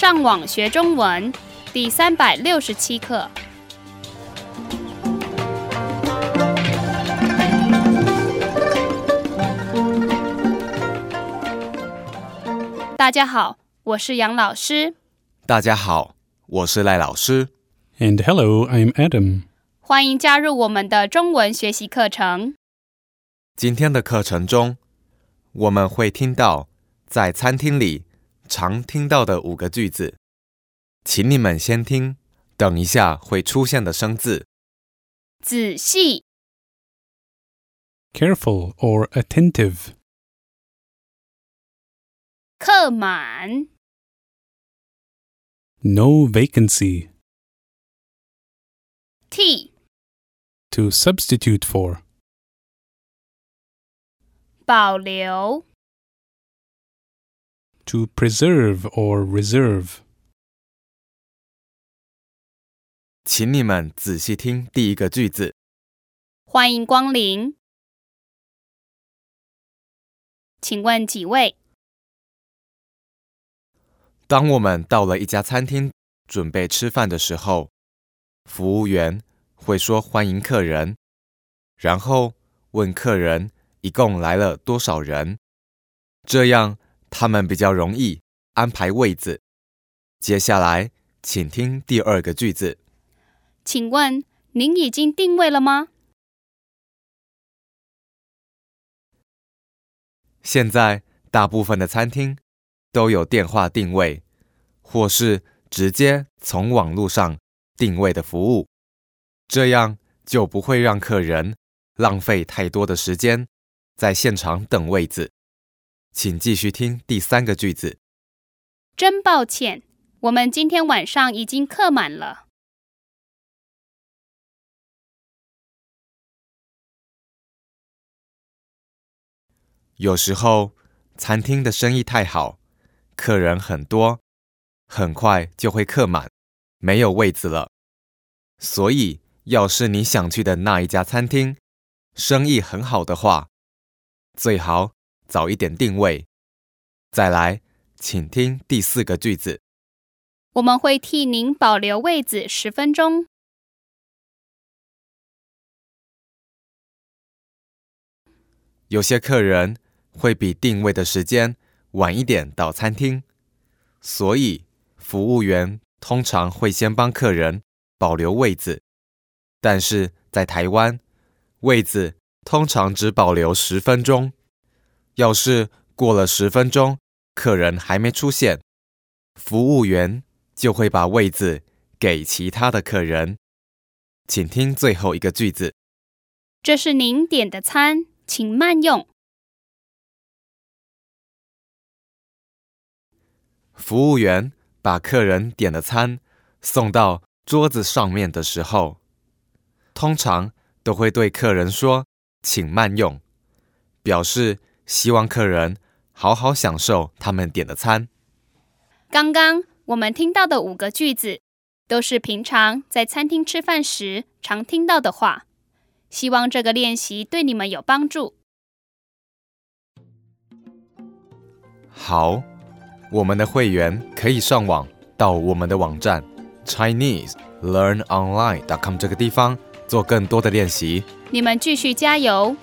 上网学中文第三百六十七课。大家好，我是杨老师，大家好，我是赖老师。And hello, I'm Adam. 欢迎加入我们的中文学习课程。今天的课程中，我们会听到在餐厅里常听到的五个句子，请你们先听，等一下会出现的生字。仔细、 Careful or attentive. 客满、 No vacancy. 替、 To substitute for. 保留、 To preserve or reserve. 请你们仔细听第一个句子。欢迎光临。请问几位？当我们到了一家餐厅准备吃饭的时候，服务员会说欢迎客人，然后问客人一共来了多少人，这样他们比较容易安排位子。接下来，请听第二个句子。请问您已经定位了吗？现在大部分的餐厅都有电话定位，或是直接从网络上定位的服务，这样就不会让客人浪费太多的时间在现场等位子。请继续听第三个句子。真抱歉，我们今天晚上已经客满了。有时候餐厅的生意太好，客人很多，很快就会客满，没有位子了。所以，要是你想去的那一家餐厅生意很好的话，最好早一点定位。再来，请听第四个句子。我们会替您保留位子十分钟。有些客人会比定位的时间晚一点到餐厅，所以服务员通常会先帮客人保留位子。但是在台湾，位子通常只保留十分钟。要是过了十分钟，客人还没出现，服务员就会把位子给其他的客人。请听最后一个句子。这是您点的餐，请慢用。服务员把客人点的餐送到桌子上面的时候，通常都会对客人说“请慢用”，表示希望客人好好享受他们点的餐。刚刚我们听到的五个句子，都是平常在餐厅吃饭时常听到的话。希望这个练习对你们有帮助。好，我们的会员可以上网到我们的网站 ChineseLearnOnline.com 这个地方做更多的练习。你们继续加油！